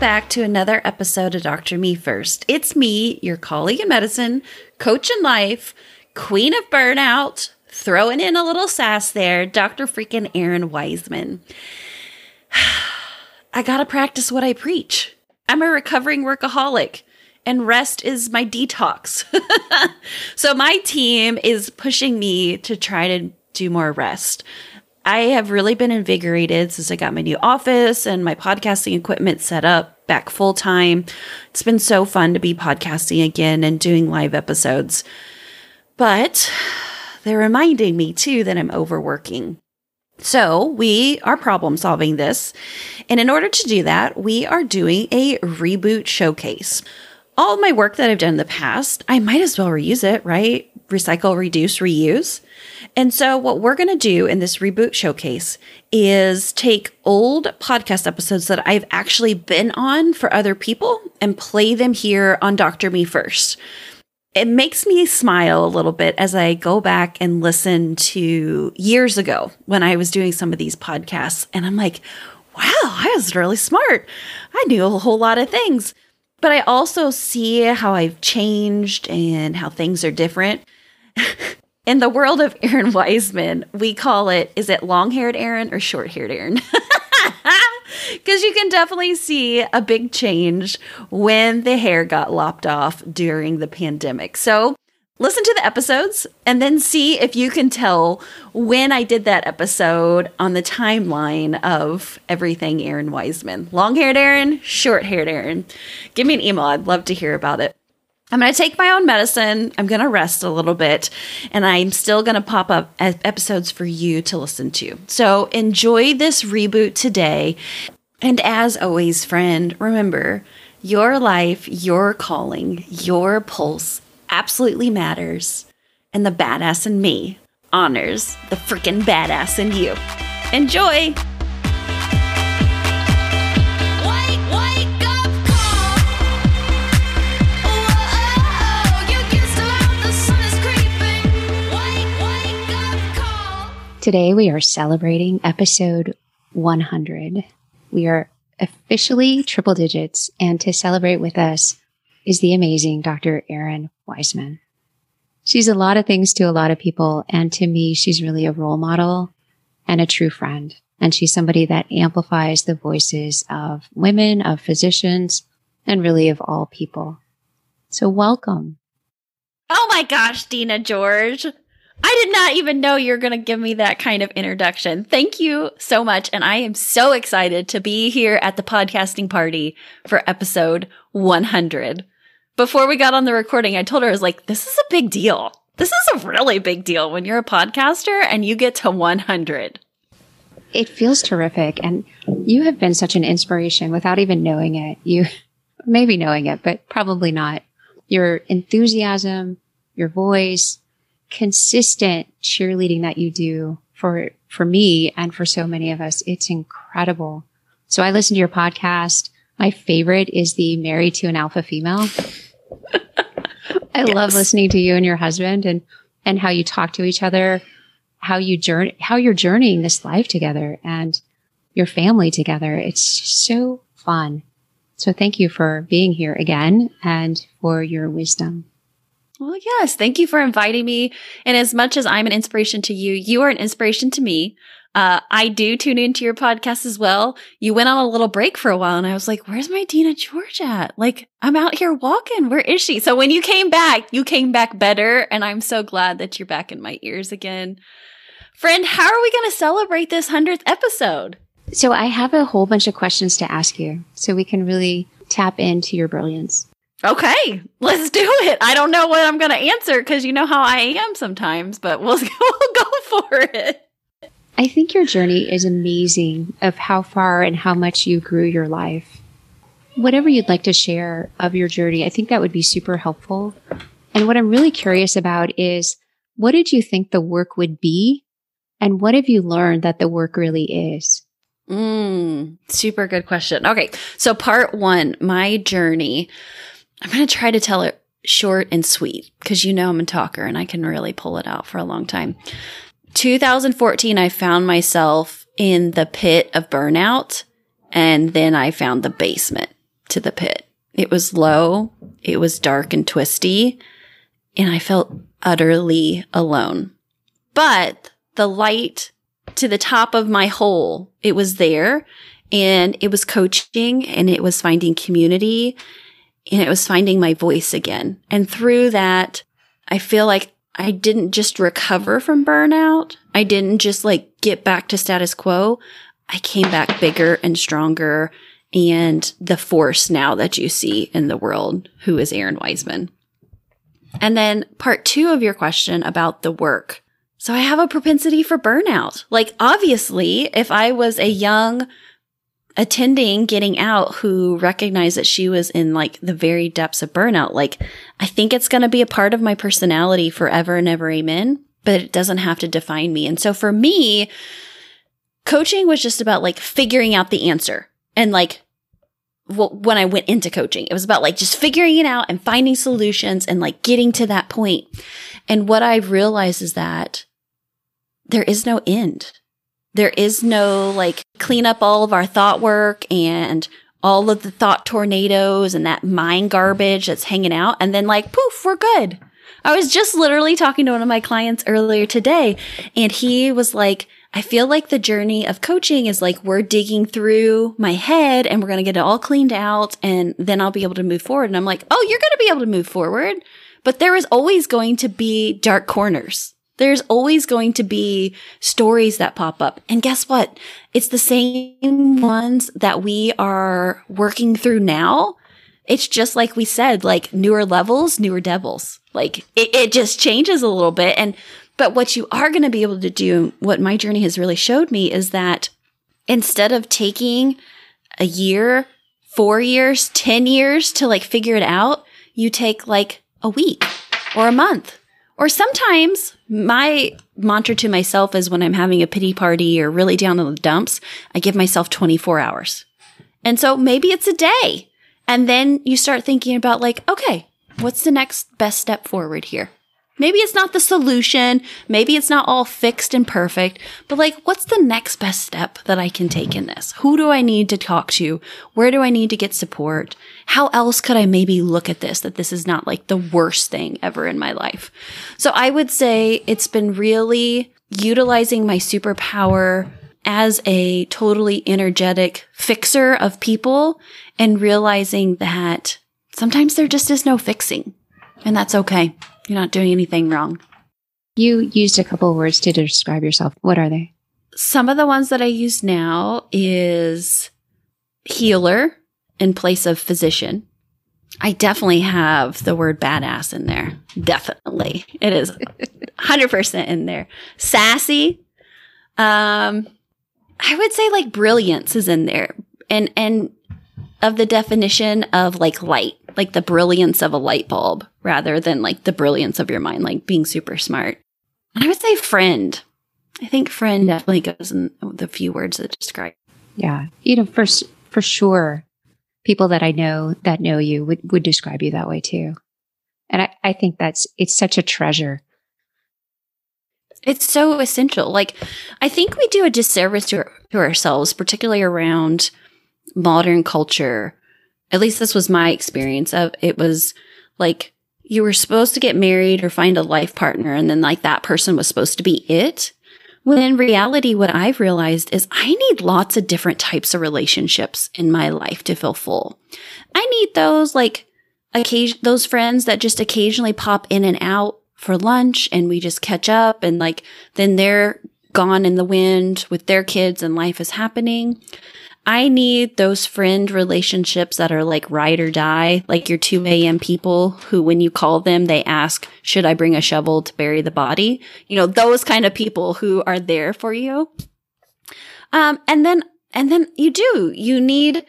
back to another episode of Dr. Me First. It's me, your colleague in medicine, coach in life, queen of burnout, throwing in a little sass there, Dr. freaking Errin Weisman. I gotta practice what I preach. I'm a recovering workaholic and rest is my detox. so my team is pushing me to try to do more rest. I have really been invigorated since I got my new office and my podcasting equipment set up back full time. It's been so fun to be podcasting again and doing live episodes. But they're reminding me too that I'm overworking. So we are problem solving this. And in order to do that, we are doing a reboot showcase all my work that I've done in the past, I might as well reuse it, right? Recycle, reduce, reuse. And so, what we're going to do in this reboot showcase is take old podcast episodes that I've actually been on for other people and play them here on Dr. Me First. It makes me smile a little bit as I go back and listen to years ago when I was doing some of these podcasts. And I'm like, wow, I was really smart. I knew a whole lot of things. But I also see how I've changed and how things are different. In the world of Errin Weisman, we call it is it long haired Errin or short haired Errin? Because you can definitely see a big change when the hair got lopped off during the pandemic. So listen to the episodes and then see if you can tell when I did that episode on the timeline of everything Errin Weisman. Long haired Errin, short haired Errin. Give me an email. I'd love to hear about it. I'm going to take my own medicine. I'm going to rest a little bit, and I'm still going to pop up episodes for you to listen to. So enjoy this reboot today. And as always, friend, remember your life, your calling, your pulse absolutely matters, and the badass in me honors the freaking badass in you. Enjoy! Today we are celebrating episode 100. We are officially triple digits, and to celebrate with us is the amazing Dr. Errin Weisman. She's a lot of things to a lot of people. And to me, she's really a role model and a true friend. And she's somebody that amplifies the voices of women, of physicians, and really of all people. So welcome. Oh my gosh, Dena George. I did not even know you're going to give me that kind of introduction. Thank you so much. And I am so excited to be here at the podcasting party for episode 100 before we got on the recording, I told her, I was like, this is a big deal. This is a really big deal when you're a podcaster and you get to 100. It feels terrific. And you have been such an inspiration without even knowing it. You, maybe knowing it, but probably not. Your enthusiasm, your voice, consistent cheerleading that you do for, for me and for so many of us. It's incredible. So I listen to your podcast. My favorite is the Married to an Alpha Female. I yes. love listening to you and your husband and and how you talk to each other, how you journey, how you're journeying this life together and your family together. It's so fun. So thank you for being here again and for your wisdom. Well, yes. Thank you for inviting me. And as much as I'm an inspiration to you, you are an inspiration to me. Uh, I do tune into your podcast as well. You went on a little break for a while and I was like, where's my Dena George at? Like, I'm out here walking. Where is she? So when you came back, you came back better. And I'm so glad that you're back in my ears again. Friend, how are we going to celebrate this 100th episode? So I have a whole bunch of questions to ask you so we can really tap into your brilliance. Okay, let's do it. I don't know what I'm going to answer because you know how I am sometimes, but we'll, we'll go for it. I think your journey is amazing of how far and how much you grew your life. Whatever you'd like to share of your journey, I think that would be super helpful. And what I'm really curious about is what did you think the work would be? And what have you learned that the work really is? Mm, super good question. Okay. So part one, my journey, I'm going to try to tell it short and sweet because you know I'm a talker and I can really pull it out for a long time. 2014, I found myself in the pit of burnout And then I found the basement to the pit. It was low, it was dark and twisty, and I felt utterly alone. But the light to the top of my hole, it was there and it was coaching and it was finding community and it was finding my voice again. And through that, I feel like I didn't just recover from burnout. I didn't just like get back to status quo. I came back bigger and stronger and the force now that you see in the world, who is Errin Weisman. And then part two of your question about the work. So I have a propensity for burnout. Like obviously, if I was a young attending getting out who recognized that she was in like the very depths of burnout, like I think it's going to be a part of my personality forever and ever. Amen. But it doesn't have to define me. And so for me, coaching was just about like figuring out the answer and like when I went into coaching, it was about like just figuring it out and finding solutions and like getting to that point. And what I've realized is that there is no end. There is no like clean up all of our thought work and all of the thought tornadoes and that mind garbage that's hanging out. And then like, poof, we're good. I was just literally talking to one of my clients earlier today and he was like, I feel like the journey of coaching is like we're digging through my head and we're going to get it all cleaned out and then I'll be able to move forward. And I'm like, oh, you're going to be able to move forward. But there is always going to be dark corners. There's always going to be stories that pop up. And guess what? It's the same ones that we are working through now. It's just like we said, like newer levels, newer devils. Like it, it just changes a little bit. And but what you are going to be able to do, what my journey has really showed me is that instead of taking a year, four years, 10 years to like figure it out, you take like a week or a month. Or sometimes my mantra to myself is when I'm having a pity party or really down in the dumps, I give myself 24 hours. And so maybe it's a day. And then you start thinking about like, okay, what's the next best step forward here? Maybe it's not the solution. Maybe it's not all fixed and perfect, but like, what's the next best step that I can take in this? Who do I need to talk to? Where do I need to get support? How else could I maybe look at this that this is not like the worst thing ever in my life? So I would say it's been really utilizing my superpower as a totally energetic fixer of people and realizing that sometimes there just is no fixing and that's okay. You're not doing anything wrong. You used a couple of words to describe yourself. What are they? Some of the ones that I use now is healer in place of physician. I definitely have the word badass in there. Definitely. It is 100% in there. Sassy. Um I would say like brilliance is in there. And and of the definition of like light, like the brilliance of a light bulb rather than like the brilliance of your mind, like being super smart. I would say friend. I think friend definitely goes in the few words that describe. Yeah. You know, for, for sure, people that I know that know you would, would describe you that way too. And I, I think that's, it's such a treasure. It's so essential. Like, I think we do a disservice to, to ourselves, particularly around modern culture. At least this was my experience of it was like you were supposed to get married or find a life partner and then like that person was supposed to be it. When in reality, what I've realized is I need lots of different types of relationships in my life to feel full. I need those like occasion, those friends that just occasionally pop in and out for lunch and we just catch up and like then they're gone in the wind with their kids and life is happening. I need those friend relationships that are like ride or die, like your 2 a.m. people who, when you call them, they ask, should I bring a shovel to bury the body? You know, those kind of people who are there for you. Um, and then, and then you do, you need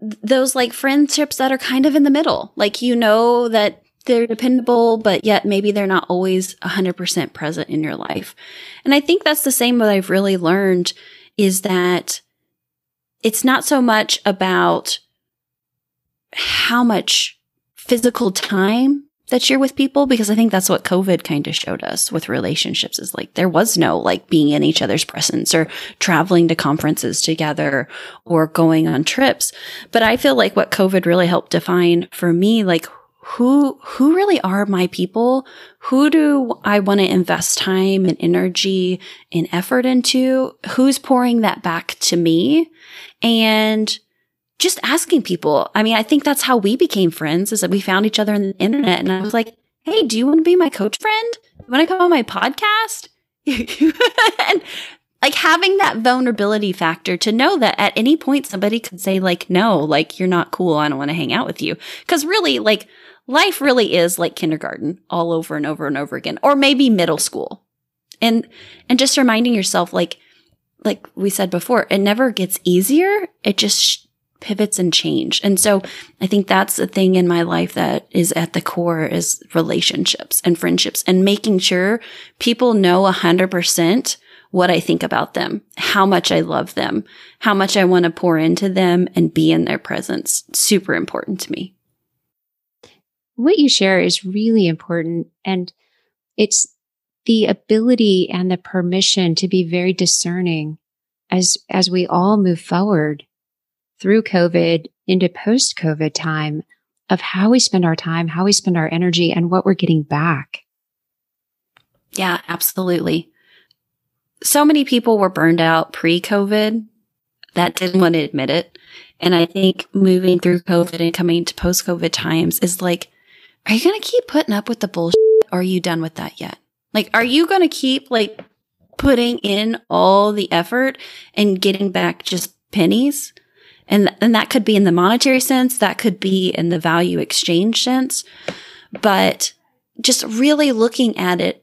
those like friendships that are kind of in the middle. Like, you know, that they're dependable, but yet maybe they're not always 100% present in your life. And I think that's the same what I've really learned is that it's not so much about how much physical time that you're with people because I think that's what COVID kind of showed us with relationships is like there was no like being in each other's presence or traveling to conferences together or going on trips. But I feel like what COVID really helped define for me, like who, who really are my people? Who do I want to invest time and energy and effort into? Who's pouring that back to me? And just asking people. I mean, I think that's how we became friends is that we found each other on the internet. And I was like, Hey, do you want to be my coach friend? You want to come on my podcast? and like having that vulnerability factor to know that at any point somebody could say like, no, like you're not cool. I don't want to hang out with you. Cause really like life really is like kindergarten all over and over and over again, or maybe middle school. And, and just reminding yourself, like, like we said before, it never gets easier. It just pivots and change. And so I think that's the thing in my life that is at the core is relationships and friendships and making sure people know a hundred percent what I think about them, how much I love them, how much I want to pour into them and be in their presence. Super important to me. What you share is really important. And it's the ability and the permission to be very discerning as, as we all move forward through COVID into post COVID time of how we spend our time, how we spend our energy and what we're getting back. Yeah, absolutely. So many people were burned out pre COVID that didn't want to admit it. And I think moving through COVID and coming to post COVID times is like, are you going to keep putting up with the bullshit? Or are you done with that yet? Like, are you going to keep like putting in all the effort and getting back just pennies? And, and that could be in the monetary sense. That could be in the value exchange sense, but just really looking at it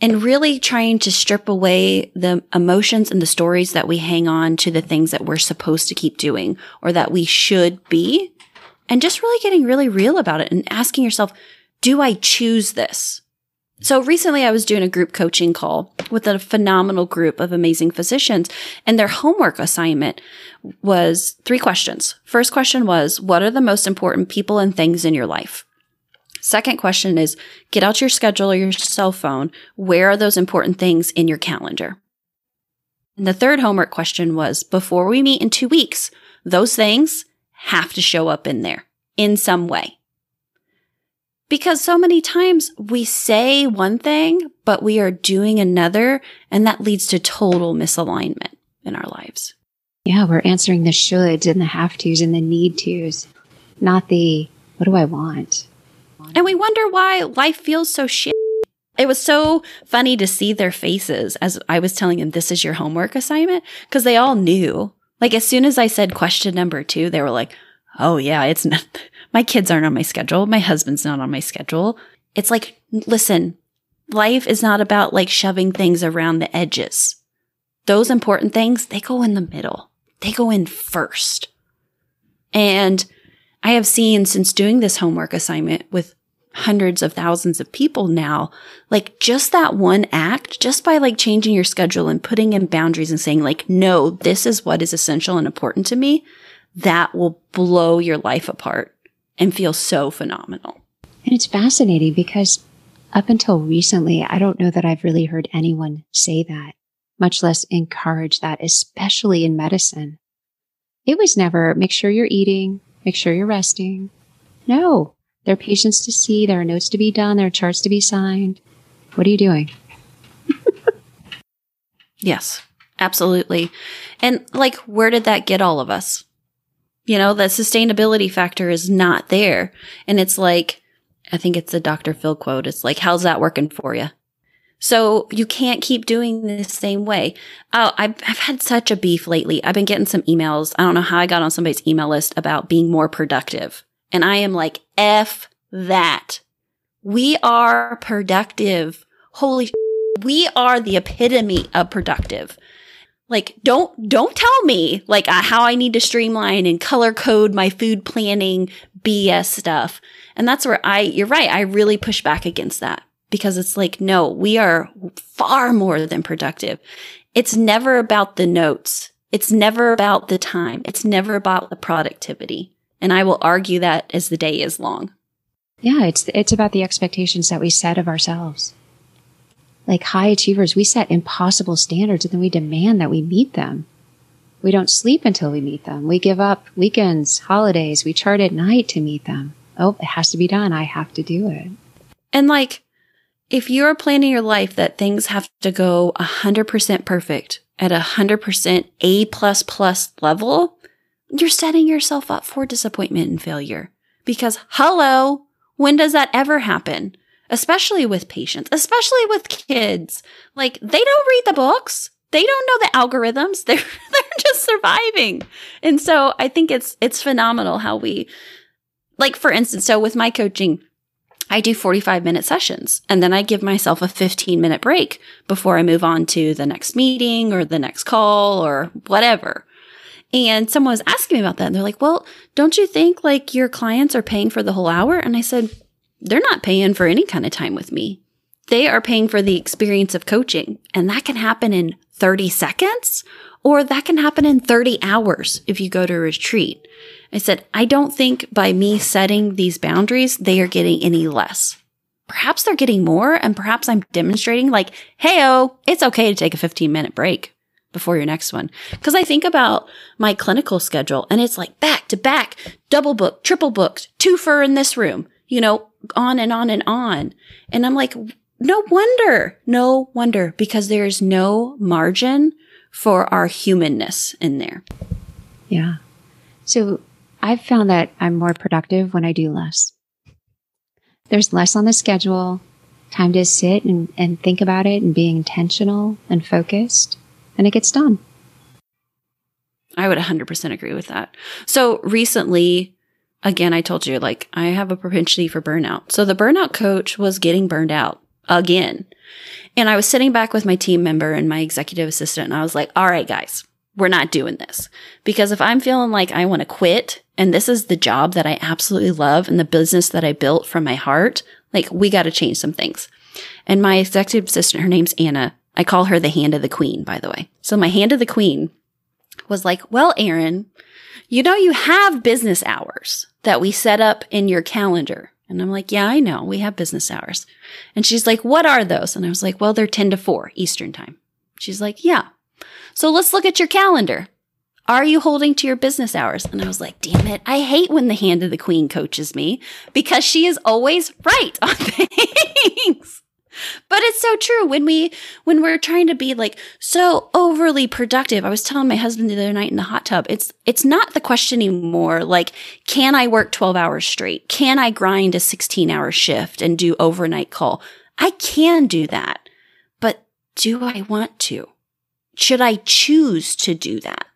and really trying to strip away the emotions and the stories that we hang on to the things that we're supposed to keep doing or that we should be and just really getting really real about it and asking yourself, do I choose this? So recently I was doing a group coaching call with a phenomenal group of amazing physicians and their homework assignment was three questions. First question was, what are the most important people and things in your life? Second question is, get out your schedule or your cell phone. Where are those important things in your calendar? And the third homework question was, before we meet in two weeks, those things have to show up in there in some way. Because so many times we say one thing, but we are doing another, and that leads to total misalignment in our lives. Yeah, we're answering the shoulds and the have tos and the need tos, not the what do I want? And we wonder why life feels so shit. It was so funny to see their faces as I was telling them this is your homework assignment because they all knew. Like as soon as I said question number two, they were like, "Oh yeah, it's not my kids aren't on my schedule. My husband's not on my schedule. It's like, listen, life is not about like shoving things around the edges. Those important things, they go in the middle. They go in first. And I have seen since doing this homework assignment with hundreds of thousands of people now, like just that one act, just by like changing your schedule and putting in boundaries and saying like, no, this is what is essential and important to me, that will blow your life apart and feel so phenomenal. And it's fascinating because up until recently, I don't know that I've really heard anyone say that, much less encourage that, especially in medicine. It was never make sure you're eating, make sure you're resting. No, there are patients to see, there are notes to be done, there are charts to be signed. What are you doing? yes, absolutely. And like, where did that get all of us? You know, the sustainability factor is not there. And it's like, I think it's a Dr. Phil quote. It's like, how's that working for you? So you can't keep doing the same way. Oh, I've, I've had such a beef lately. I've been getting some emails. I don't know how I got on somebody's email list about being more productive. And I am like, F that. We are productive. Holy, we are the epitome of productive. Like don't don't tell me like uh, how i need to streamline and color code my food planning bs stuff. And that's where i you're right i really push back against that because it's like no we are far more than productive. It's never about the notes. It's never about the time. It's never about the productivity and i will argue that as the day is long Yeah, it's it's about the expectations that we set of ourselves. Like high achievers, we set impossible standards and then we demand that we meet them. We don't sleep until we meet them. We give up weekends, holidays, we chart at night to meet them. Oh, it has to be done. I have to do it. And like, if you're planning your life that things have to go 100% perfect at a 100% A plus plus level, you're setting yourself up for disappointment and failure. Because hello, when does that ever happen? Especially with patients, especially with kids. Like they don't read the books. They don't know the algorithms. They're they're just surviving. And so I think it's it's phenomenal how we like for instance, so with my coaching, I do 45 minute sessions and then I give myself a 15 minute break before I move on to the next meeting or the next call or whatever. And someone was asking me about that and they're like, well, don't you think like your clients are paying for the whole hour? And I said, they're not paying for any kind of time with me. They are paying for the experience of coaching and that can happen in 30 seconds or that can happen in 30 hours if you go to a retreat. I said, I don't think by me setting these boundaries, they are getting any less. Perhaps they're getting more, and perhaps I'm demonstrating, like, hey, oh, it's okay to take a 15 minute break before your next one. Because I think about my clinical schedule and it's like back to back, double booked, triple booked, two for in this room, you know, on and on and on. And I'm like, no wonder, no wonder, because there's no margin for our humanness in there. Yeah. So I've found that I'm more productive when I do less. There's less on the schedule, time to sit and, and think about it and be intentional and focused, and it gets done. I would 100% agree with that. So recently, again, I told you, like, I have a propensity for burnout. So the burnout coach was getting burned out again. And I was sitting back with my team member and my executive assistant, and I was like, all right, guys, we're not doing this. Because if I'm feeling like I want to quit and this is the job that I absolutely love and the business that I built from my heart, like we got to change some things. And my executive assistant, her name's Anna. I call her the hand of the queen, by the way. So my hand of the queen was like, well, Errin, you know, you have business hours that we set up in your calendar. And I'm like, yeah, I know. We have business hours. And she's like, what are those? And I was like, well, they're 10 to 4 Eastern time. She's like, yeah. So let's look at your calendar. Are you holding to your business hours? And I was like, damn it. I hate when the hand of the queen coaches me because she is always right on things. So true when we when we're trying to be like so overly productive. I was telling my husband the other night in the hot tub. It's it's not the question anymore like can I work 12 hours straight? Can I grind a 16-hour shift and do overnight call? I can do that. But do I want to? Should I choose to do that?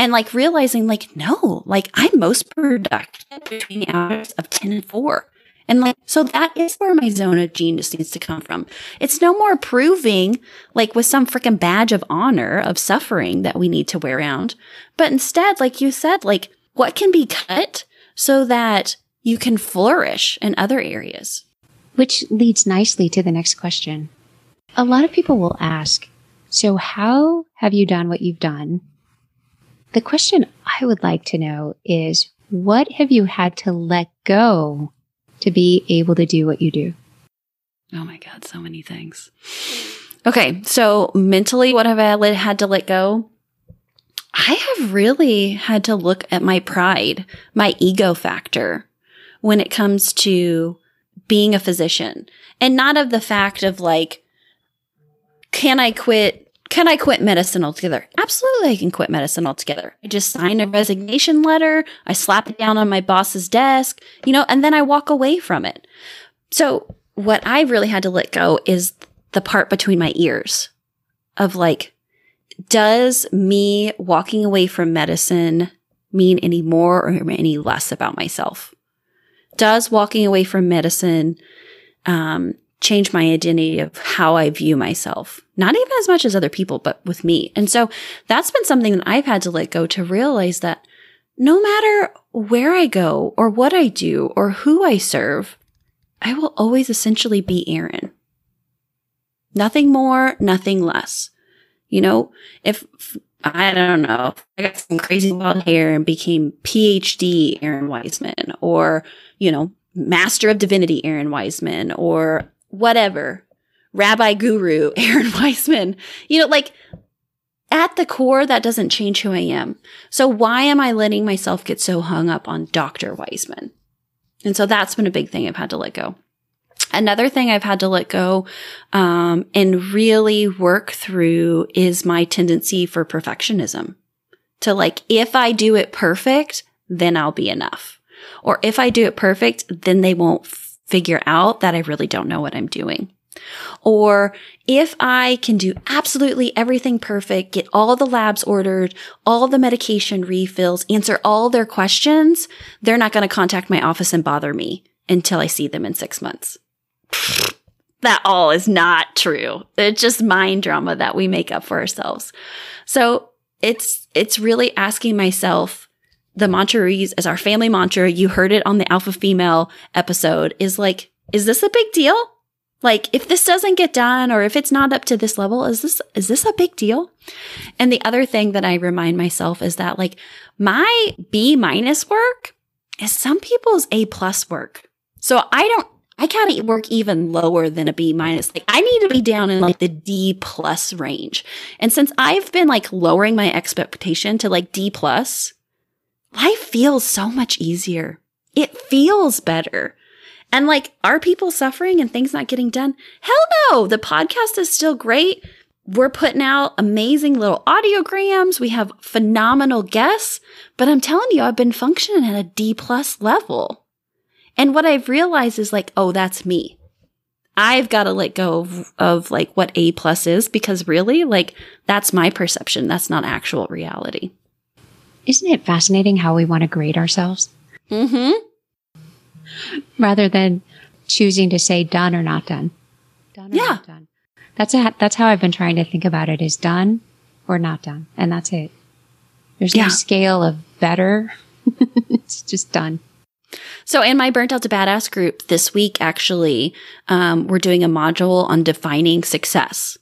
and like realizing like no like i'm most productive between the hours of 10 and 4 and like so that is where my zone of genius needs to come from. It's no more proving like with some freaking badge of honor of suffering that we need to wear around but instead like you said like what can be cut so that you can flourish in other areas? Which leads nicely to the next question. A lot of people will ask so how have you done what you've done? The question I would like to know is what have you had to let go to be able to do what you do? Oh my God, so many things. Okay, so mentally, what have I had to let go? I have really had to look at my pride, my ego factor when it comes to being a physician and not of the fact of like, can I quit can I quit medicine altogether? Absolutely, I can quit medicine altogether. I just sign a resignation letter, I slap it down on my boss's desk, you know, and then I walk away from it. So, what I really had to let go is the part between my ears of like, does me walking away from medicine mean any more or any less about myself? Does walking away from medicine um, change my identity of how I view myself. Not even as much as other people, but with me. And so that's been something that I've had to let go to realize that no matter where I go or what I do or who I serve, I will always essentially be Errin. Nothing more, nothing less. You know, if I don't know, I got some crazy wild hair and became PhD Errin Weisman or, you know, Master of Divinity Errin Weisman or whatever, Rabbi Guru Errin Weisman. You know, like at the core, that doesn't change who I am. So why am I letting myself get so hung up on Dr. Weisman? And so that's been a big thing I've had to let go. Another thing I've had to let go um, and really work through is my tendency for perfectionism. To like, if I do it perfect, then I'll be enough. Or if I do it perfect, then they won't figure out that I really don't know what I'm doing. Or if I can do absolutely everything perfect, get all the labs ordered, all the medication refills, answer all their questions, they're not going to contact my office and bother me until I see them in six months. that all is not true. It's just mind drama that we make up for ourselves. So it's, it's really asking myself, the mantra as our family mantra. You heard it on the alpha female episode is like, is this a big deal? Like if this doesn't get done or if it's not up to this level, is this, is this a big deal? And the other thing that I remind myself is that like my B minus work is some people's A plus work. So I don't, I can't work even lower than a B minus. Like I need to be down in like the D plus range. And since I've been like lowering my expectation to like D plus, life feels so much easier. It feels better. And like, are people suffering and things not getting done? Hell no. The podcast is still great. We're putting out amazing little audiograms. We have phenomenal guests, but I'm telling you, I've been functioning at a D plus level. And what I've realized is like, oh, that's me. I've got to let go of, of like what A plus is because really, like, that's my perception. That's not actual reality. Isn't it fascinating how we want to grade ourselves? Mm-hmm. Rather than choosing to say done or not done. Done or yeah. not done. That's a, that's how I've been trying to think about it is done or not done. And that's it. There's yeah. no scale of better. it's just done. So, in my Burnt Out to Badass group this week, actually, um, we're doing a module on defining success.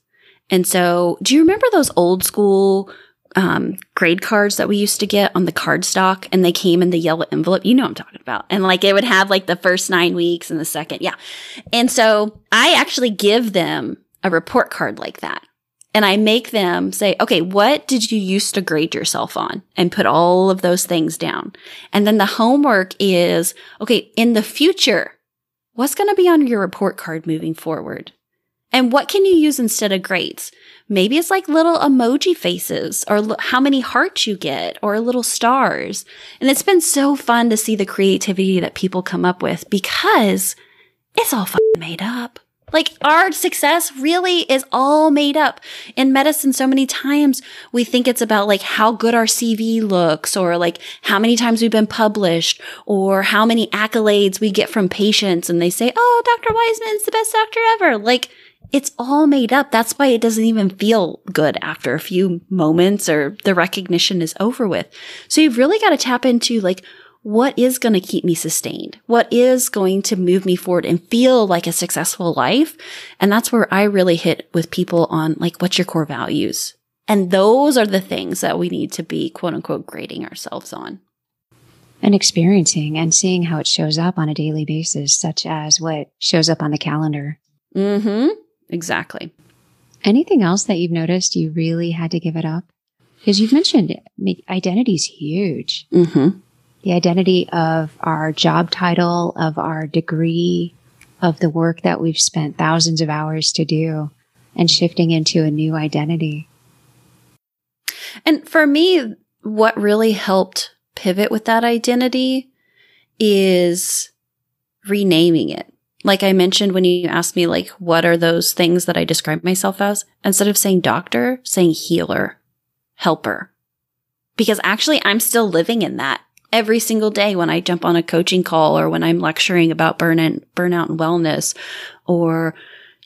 And so, do you remember those old school um, grade cards that we used to get on the card stock and they came in the yellow envelope. You know I'm talking about. And like it would have like the first nine weeks and the second. Yeah. And so I actually give them a report card like that. And I make them say, okay, what did you used to grade yourself on? And put all of those things down. And then the homework is, okay, in the future, what's going to be on your report card moving forward? And what can you use instead of grades? Maybe it's like little emoji faces or l- how many hearts you get or little stars. And it's been so fun to see the creativity that people come up with because it's all made up. Like our success really is all made up. In medicine, so many times we think it's about like how good our CV looks or like how many times we've been published or how many accolades we get from patients. And they say, Oh, Dr. Weisman's the best doctor ever. Like, it's all made up. That's why it doesn't even feel good after a few moments or the recognition is over with. So you've really got to tap into like, what is going to keep me sustained? What is going to move me forward and feel like a successful life? And that's where I really hit with people on like, what's your core values? And those are the things that we need to be quote unquote grading ourselves on. And experiencing and seeing how it shows up on a daily basis, such as what shows up on the calendar. Mm-hmm. Exactly. Anything else that you've noticed you really had to give it up? Because you've mentioned identity is huge. Mm-hmm. The identity of our job title, of our degree, of the work that we've spent thousands of hours to do, and shifting into a new identity. And for me, what really helped pivot with that identity is renaming it like I mentioned when you asked me, like, what are those things that I describe myself as? Instead of saying doctor, saying healer, helper. Because actually, I'm still living in that every single day when I jump on a coaching call or when I'm lecturing about burnout, burnout and wellness, or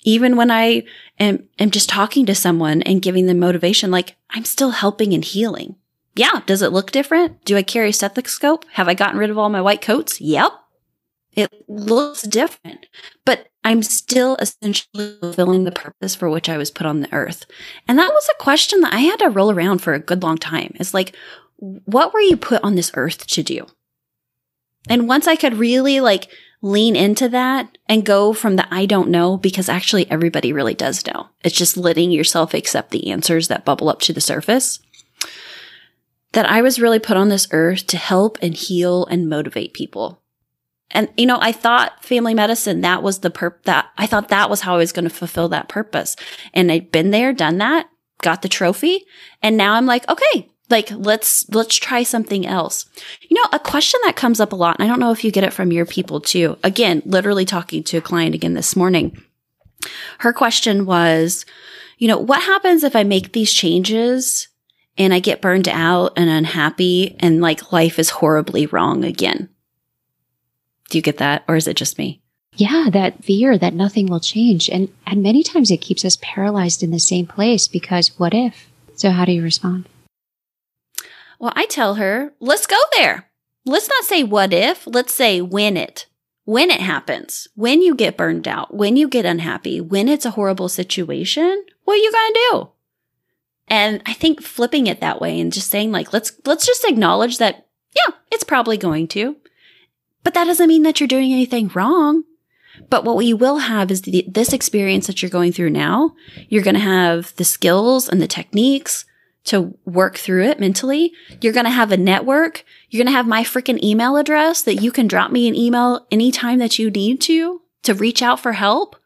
even when I am, am just talking to someone and giving them motivation, like I'm still helping and healing. Yeah. Does it look different? Do I carry a stethoscope? Have I gotten rid of all my white coats? Yep. It looks different, but I'm still essentially fulfilling the purpose for which I was put on the earth. And that was a question that I had to roll around for a good long time. It's like, what were you put on this earth to do? And once I could really like lean into that and go from the I don't know because actually everybody really does know. It's just letting yourself accept the answers that bubble up to the surface. That I was really put on this earth to help and heal and motivate people. And, you know, I thought family medicine, that was the perp that I thought that was how I was going to fulfill that purpose. And I'd been there, done that, got the trophy. And now I'm like, okay, like let's let's try something else you know a question that comes up a lot and i don't know if you get it from your people too again literally talking to a client again this morning her question was you know what happens if i make these changes and i get burned out and unhappy and like life is horribly wrong again do you get that? Or is it just me? Yeah that fear that nothing will change. And and many times it keeps us paralyzed in the same place because what if? So how do you respond? Well, I tell her, let's go there. Let's not say what if, let's say when it. When it happens, when you get burned out, when you get unhappy, when it's a horrible situation, what are you going to do? And I think flipping it that way and just saying like, let's, let's just acknowledge that, yeah, it's probably going to, but that doesn't mean that you're doing anything wrong. But what we will have is the, this experience that you're going through now. You're going to have the skills and the techniques to work through it mentally. You're going to have a network. You're going to have my freaking email address that you can drop me an email anytime that you need to, to reach out for help.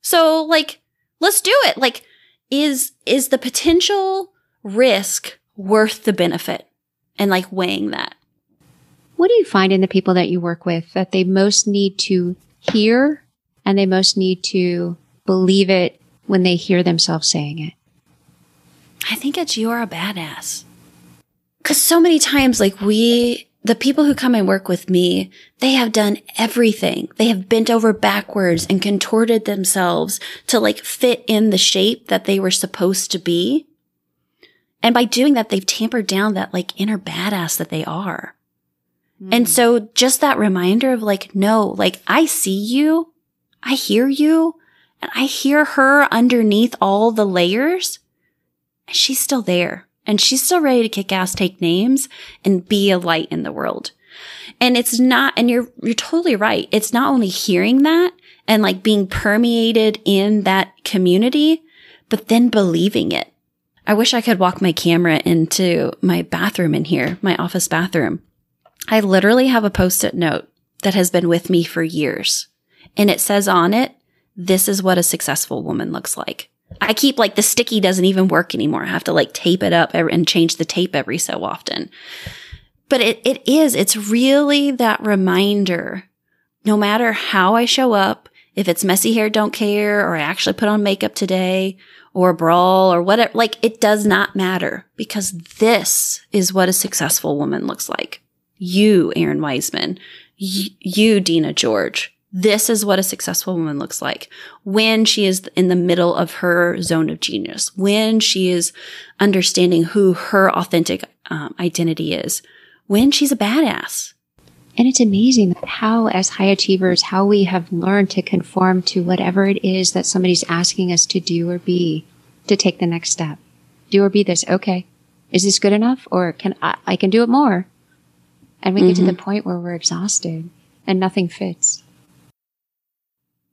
So like, let's do it. Like, is, is the potential risk worth the benefit? And like weighing that. What do you find in the people that you work with that they most need to hear and they most need to believe it when they hear themselves saying it? I think it's you're a badass. Cause so many times, like we, the people who come and work with me, they have done everything. They have bent over backwards and contorted themselves to like fit in the shape that they were supposed to be. And by doing that, they've tampered down that like inner badass that they are. Mm. And so just that reminder of like, no, like I see you. I hear you and I hear her underneath all the layers she's still there and she's still ready to kick ass, take names and be a light in the world. And it's not, and you're, you're totally right. It's not only hearing that and like being permeated in that community, but then believing it. I wish I could walk my camera into my bathroom in here, my office bathroom. I literally have a post-it note that has been with me for years. And it says on it, this is what a successful woman looks like. I keep like the sticky doesn't even work anymore. I have to like tape it up and change the tape every so often. But it, it is, it's really that reminder. No matter how I show up, if it's messy hair, don't care, or I actually put on makeup today or brawl or whatever, like it does not matter because this is what a successful woman looks like. You, Errin Weisman, y- you, Dena George, this is what a successful woman looks like when she is in the middle of her zone of genius, when she is understanding who her authentic um, identity is, when she's a badass. And it's amazing how, as high achievers, how we have learned to conform to whatever it is that somebody's asking us to do or be to take the next step. Do or be this. Okay. Is this good enough? Or can I, I can do it more? And we mm-hmm. get to the mm-hmm. point where we're exhausted and nothing fits.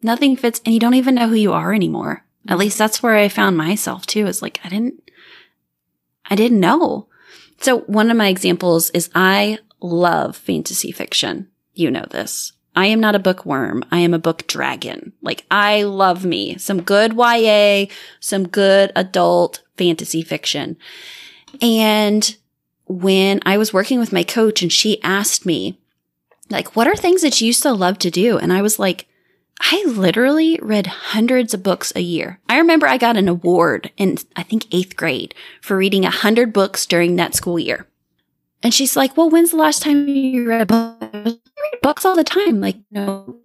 Nothing fits and you don't even know who you are anymore. At least that's where I found myself too. Is like, I didn't, I didn't know. So one of my examples is I love fantasy fiction. You know this. I am not a bookworm. I am a book dragon. Like I love me some good YA, some good adult fantasy fiction. And when I was working with my coach and she asked me, like, what are things that you used to love to do? And I was like, I literally read hundreds of books a year. I remember I got an award in, I think, eighth grade for reading a hundred books during that school year. And she's like, well, when's the last time you read a book? I read books all the time. Like, no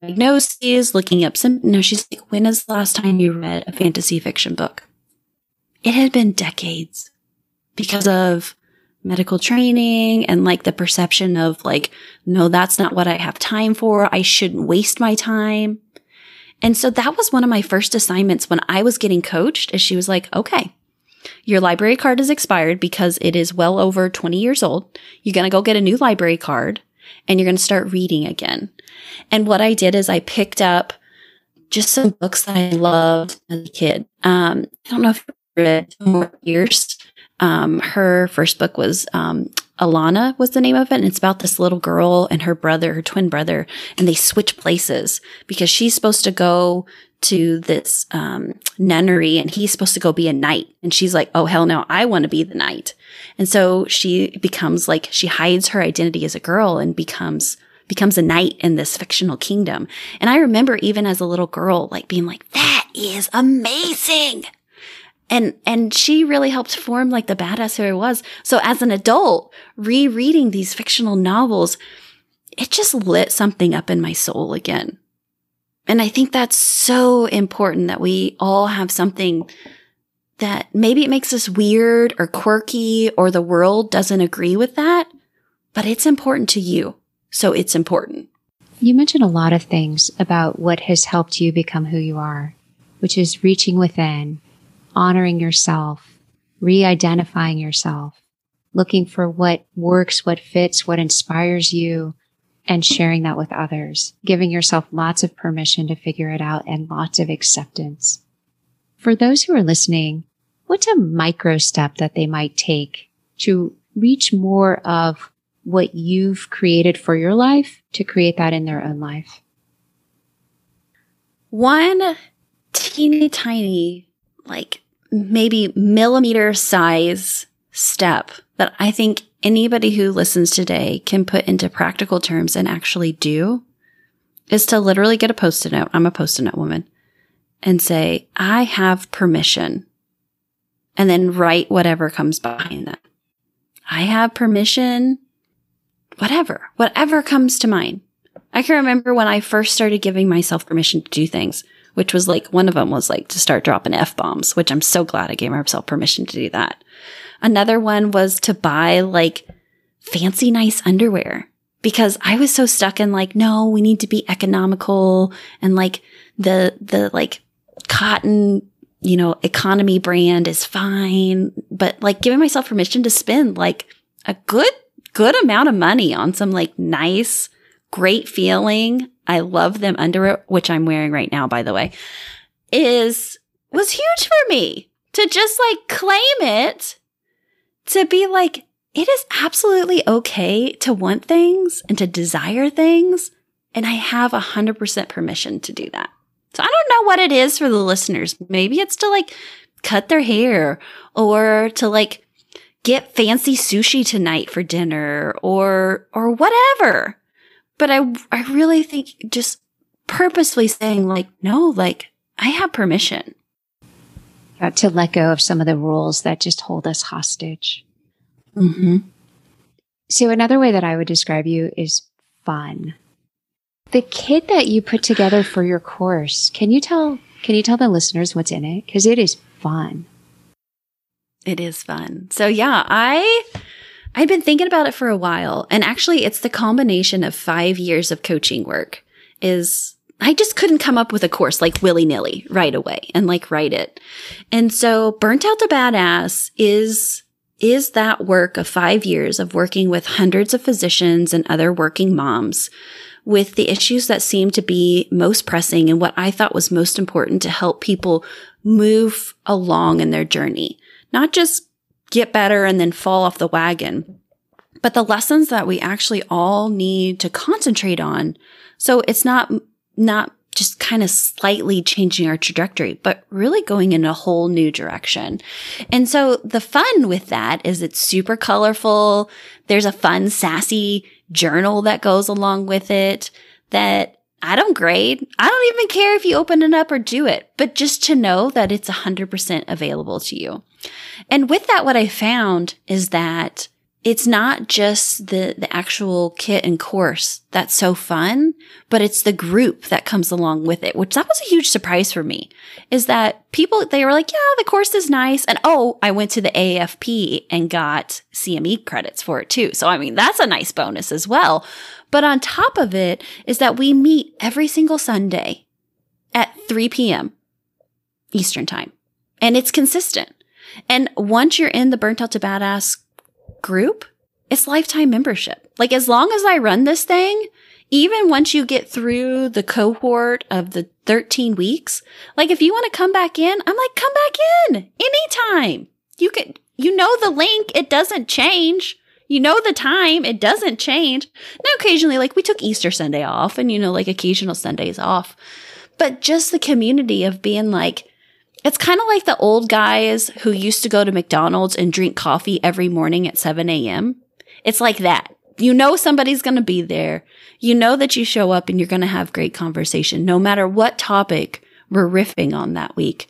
diagnoses, looking up some, no, she's like, when is the last time you read a fantasy fiction book? It had been decades because of medical training and like the perception of like, no, that's not what I have time for. I shouldn't waste my time. And so that was one of my first assignments when I was getting coached is she was like, okay, your library card is expired because it is well over 20 years old. You're going to go get a new library card and you're going to start reading again. And what I did is I picked up just some books that I loved as a kid. Um, I don't know if you read more years. Um, her first book was um, Alanna was the name of it. And it's about this little girl and her brother, her twin brother, and they switch places because she's supposed to go to this um, nunnery and he's supposed to go be a knight. And she's like, oh, hell no, I want to be the knight. And so she becomes like, she hides her identity as a girl and becomes becomes a knight in this fictional kingdom. And I remember even as a little girl, like being like, that is amazing. And, and she really helped form like the badass who I was. So as an adult, rereading these fictional novels, it just lit something up in my soul again. And I think that's so important that we all have something that maybe it makes us weird or quirky or the world doesn't agree with that, but it's important to you. So it's important. You mentioned a lot of things about what has helped you become who you are, which is reaching within, honoring yourself, re identifying yourself, looking for what works, what fits, what inspires you, and sharing that with others, giving yourself lots of permission to figure it out and lots of acceptance. For those who are listening, what's a micro step that they might take to reach more of what you've created for your life to create that in their own life? One teeny tiny, like maybe millimeter size step that I think anybody who listens today can put into practical terms and actually do is to literally get a post-it note. I'm a post-it note woman and say, I have permission and then write whatever comes behind that. I have permission, whatever, whatever comes to mind. I can remember when I first started giving myself permission to do things, which was like one of them was like to start dropping F bombs, which I'm so glad I gave myself permission to do that. Another one was to buy like fancy, nice underwear because I was so stuck in like, no, we need to be economical and like the, the like cotton, you know, economy brand is fine, but like giving myself permission to spend like a good, good amount of money on some like nice, great feeling. I love them underwear, which I'm wearing right now, by the way, is was huge for me to just like claim it to be like, it is absolutely okay to want things and to desire things. And I have a hundred percent permission to do that. So I don't know what it is for the listeners. Maybe it's to like cut their hair or to like get fancy sushi tonight for dinner or, or whatever. But I, I really think just purposely saying like, no, like I have permission uh, to let go of some of the rules that just hold us hostage. Mm-hmm. So another way that I would describe you is fun. The kit that you put together for your course, can you tell can you tell the listeners what's in it? Because it is fun. It is fun. So yeah, I I've been thinking about it for a while. And actually it's the combination of five years of coaching work is I just couldn't come up with a course like willy nilly right away and like write it. And so burnt out to badass is, is that work of five years of working with hundreds of physicians and other working moms with the issues that seem to be most pressing and what I thought was most important to help people move along in their journey, not just get better and then fall off the wagon, but the lessons that we actually all need to concentrate on. So it's not not just kind of slightly changing our trajectory, but really going in a whole new direction. And so the fun with that is it's super colorful. There's a fun, sassy journal that goes along with it that I don't grade. I don't even care if you open it up or do it, but just to know that it's 100% available to you. And with that, what I found is that it's not just the, the actual kit and course that's so fun, but it's the group that comes along with it, which that was a huge surprise for me is that people, they were like, yeah, the course is nice. And oh, I went to the AFP and got CME credits for it too. So, I mean, that's a nice bonus as well. But on top of it is that we meet every single Sunday at 3 p.m. Eastern time and it's consistent. And once you're in the burnt out to badass group, it's lifetime membership. Like as long as I run this thing, even once you get through the cohort of the 13 weeks, like if you want to come back in, I'm like, come back in anytime. You can, you know, the link, it doesn't change. You know, the time, it doesn't change. Now, occasionally, like we took Easter Sunday off and, you know, like occasional Sundays off, but just the community of being like, it's kind of like the old guys who used to go to McDonald's and drink coffee every morning at 7 a.m. It's like that. You know somebody's going to be there. You know that you show up and you're going to have great conversation no matter what topic we're riffing on that week.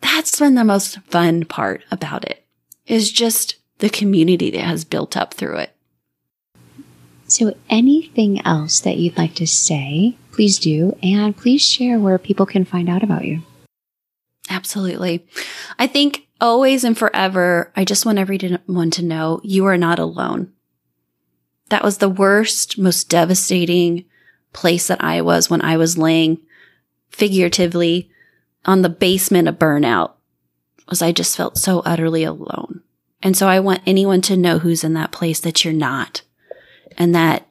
That's been the most fun part about it is just the community that has built up through it. So, anything else that you'd like to say, please do. And please share where people can find out about you. Absolutely. I think always and forever, I just want everyone to know you are not alone. That was the worst, most devastating place that I was when I was laying figuratively on the basement of burnout was I just felt so utterly alone. And so I want anyone to know who's in that place that you're not. And that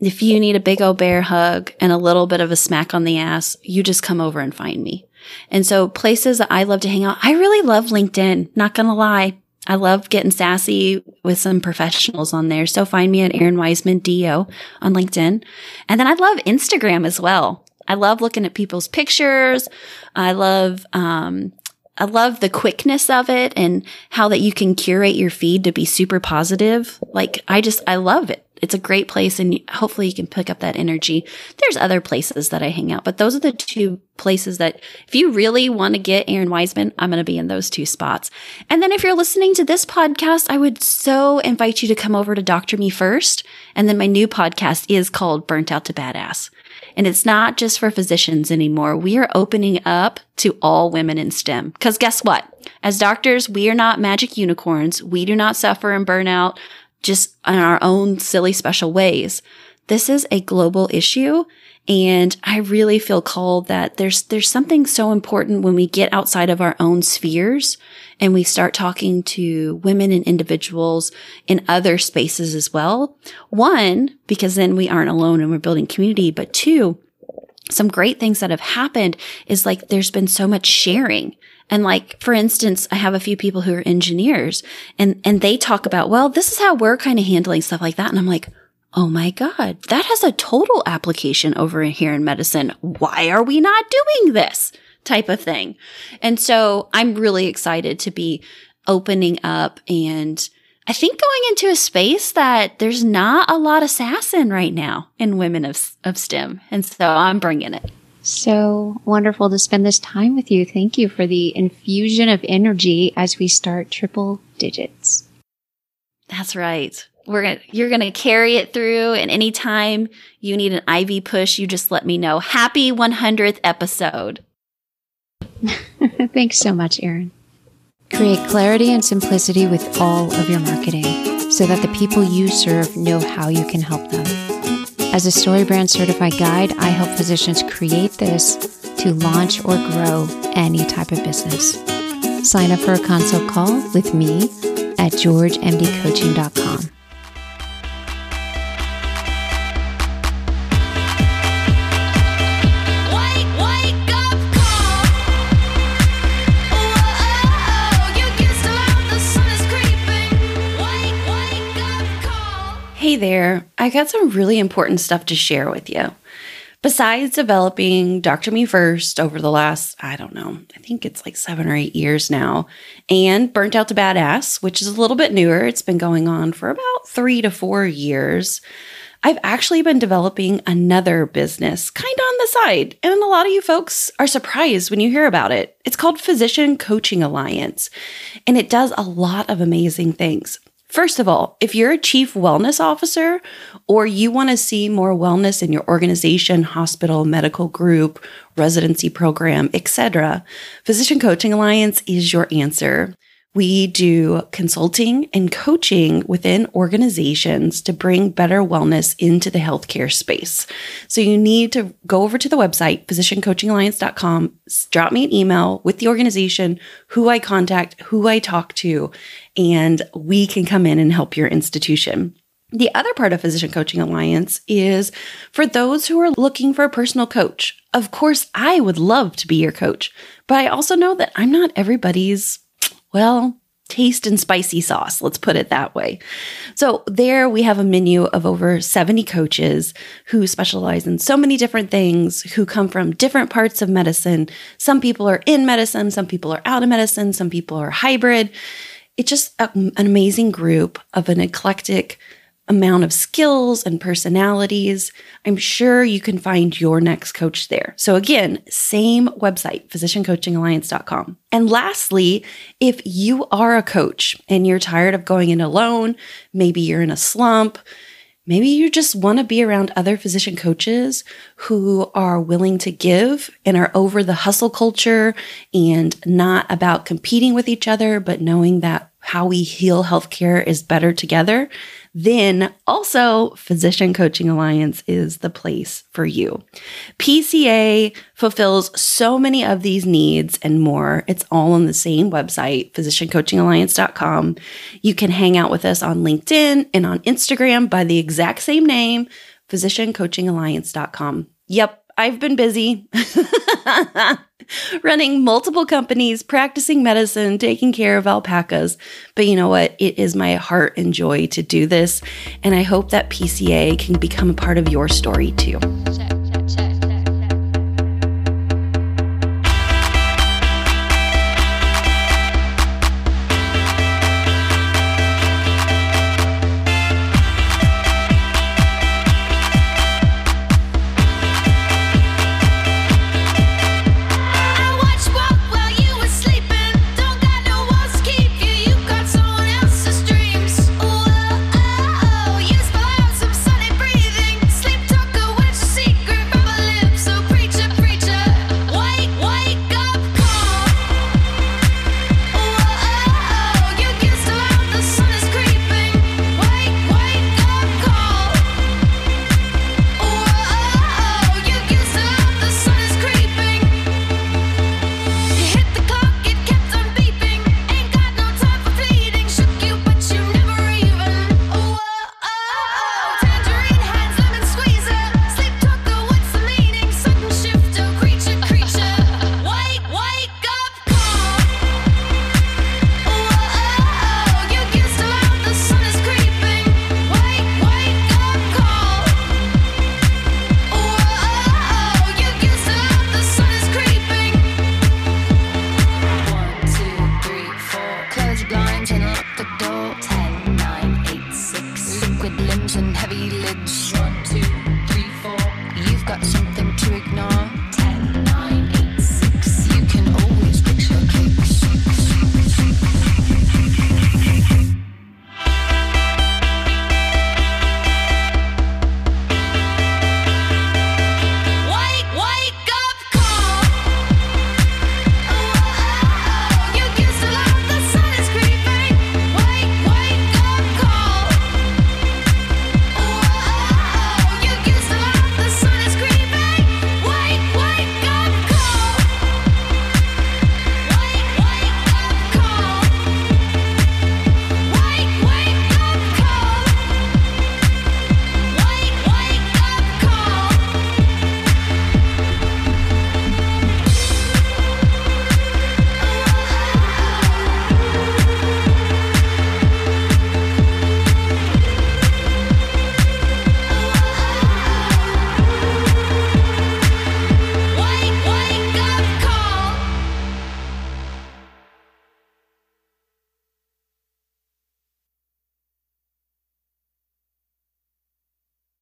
if you need a big old bear hug and a little bit of a smack on the ass, you just come over and find me. And so places that I love to hang out, I really love LinkedIn, not gonna lie. I love getting sassy with some professionals on there. So find me at Errin Weisman DO on LinkedIn. And then I love Instagram as well. I love looking at people's pictures. I love, um, I love the quickness of it and how that you can curate your feed to be super positive. Like I just, I love it. It's a great place and hopefully you can pick up that energy. There's other places that I hang out, but those are the two places that if you really want to get Errin Weisman, I'm going to be in those two spots. And then if you're listening to this podcast, I would so invite you to come over to Dr. Me First. And then my new podcast is called Burnt Out to Badass. And it's not just for physicians anymore. We are opening up to all women in STEM. Because guess what? As doctors, we are not magic unicorns. We do not suffer and burn out just in our own silly special ways. This is a global issue. And I really feel called that there's, there's something so important when we get outside of our own spheres and we start talking to women and individuals in other spaces as well. One, because then we aren't alone and we're building community, but two, some great things that have happened is like there's been so much sharing. And like, for instance, I have a few people who are engineers and, and they talk about, well, this is how we're kind of handling stuff like that. And I'm like, Oh my God, that has a total application over here in medicine. Why are we not doing this type of thing? And so I'm really excited to be opening up and I think going into a space that there's not a lot of sass in right now in women of, of STEM. And so I'm bringing it. So wonderful to spend this time with you. Thank you for the infusion of energy as we start triple digits. That's right we're gonna you're gonna carry it through and anytime you need an IV push, you just let me know. Happy 100th episode. Thanks so much, Errin. Create clarity and simplicity with all of your marketing so that the people you serve know how you can help them. As a StoryBrand certified guide, I help physicians create this to launch or grow any type of business. Sign up for a consult call with me at georgemdcoaching.com. There, I got some really important stuff to share with you. Besides developing Dr. Me First over the last, I don't know, I think it's like seven or eight years now, and Burnt Out to Badass, which is a little bit newer, it's been going on for about three to four years. I've actually been developing another business kind of on the side, and a lot of you folks are surprised when you hear about it. It's called Physician Coaching Alliance, and it does a lot of amazing things. First of all, if you're a chief wellness officer or you want to see more wellness in your organization, hospital, medical group, residency program, etc., Physician Coaching Alliance is your answer. We do consulting and coaching within organizations to bring better wellness into the healthcare space. So you need to go over to the website, physiciancoachingalliance.com, drop me an email with the organization, who I contact, who I talk to, and we can come in and help your institution. The other part of Physician Coaching Alliance is for those who are looking for a personal coach. Of course, I would love to be your coach, but I also know that I'm not everybody's, well, taste and spicy sauce. Let's put it that way. So, there we have a menu of over 70 coaches who specialize in so many different things, who come from different parts of medicine. Some people are in medicine, some people are out of medicine, some people are hybrid. It's just a, an amazing group of an eclectic amount of skills and personalities. I'm sure you can find your next coach there. So, again, same website, physiciancoachingalliance.com. And lastly, if you are a coach and you're tired of going in alone, maybe you're in a slump, Maybe you just want to be around other physician coaches who are willing to give and are over the hustle culture and not about competing with each other, but knowing that how we heal healthcare is better together then also Physician Coaching Alliance is the place for you. PCA fulfills so many of these needs and more. It's all on the same website, physiciancoachingalliance.com. You can hang out with us on LinkedIn and on Instagram by the exact same name, physiciancoachingalliance.com. Yep, I've been busy running multiple companies, practicing medicine, taking care of alpacas. But you know what? It is my heart and joy to do this. And I hope that PCA can become a part of your story too.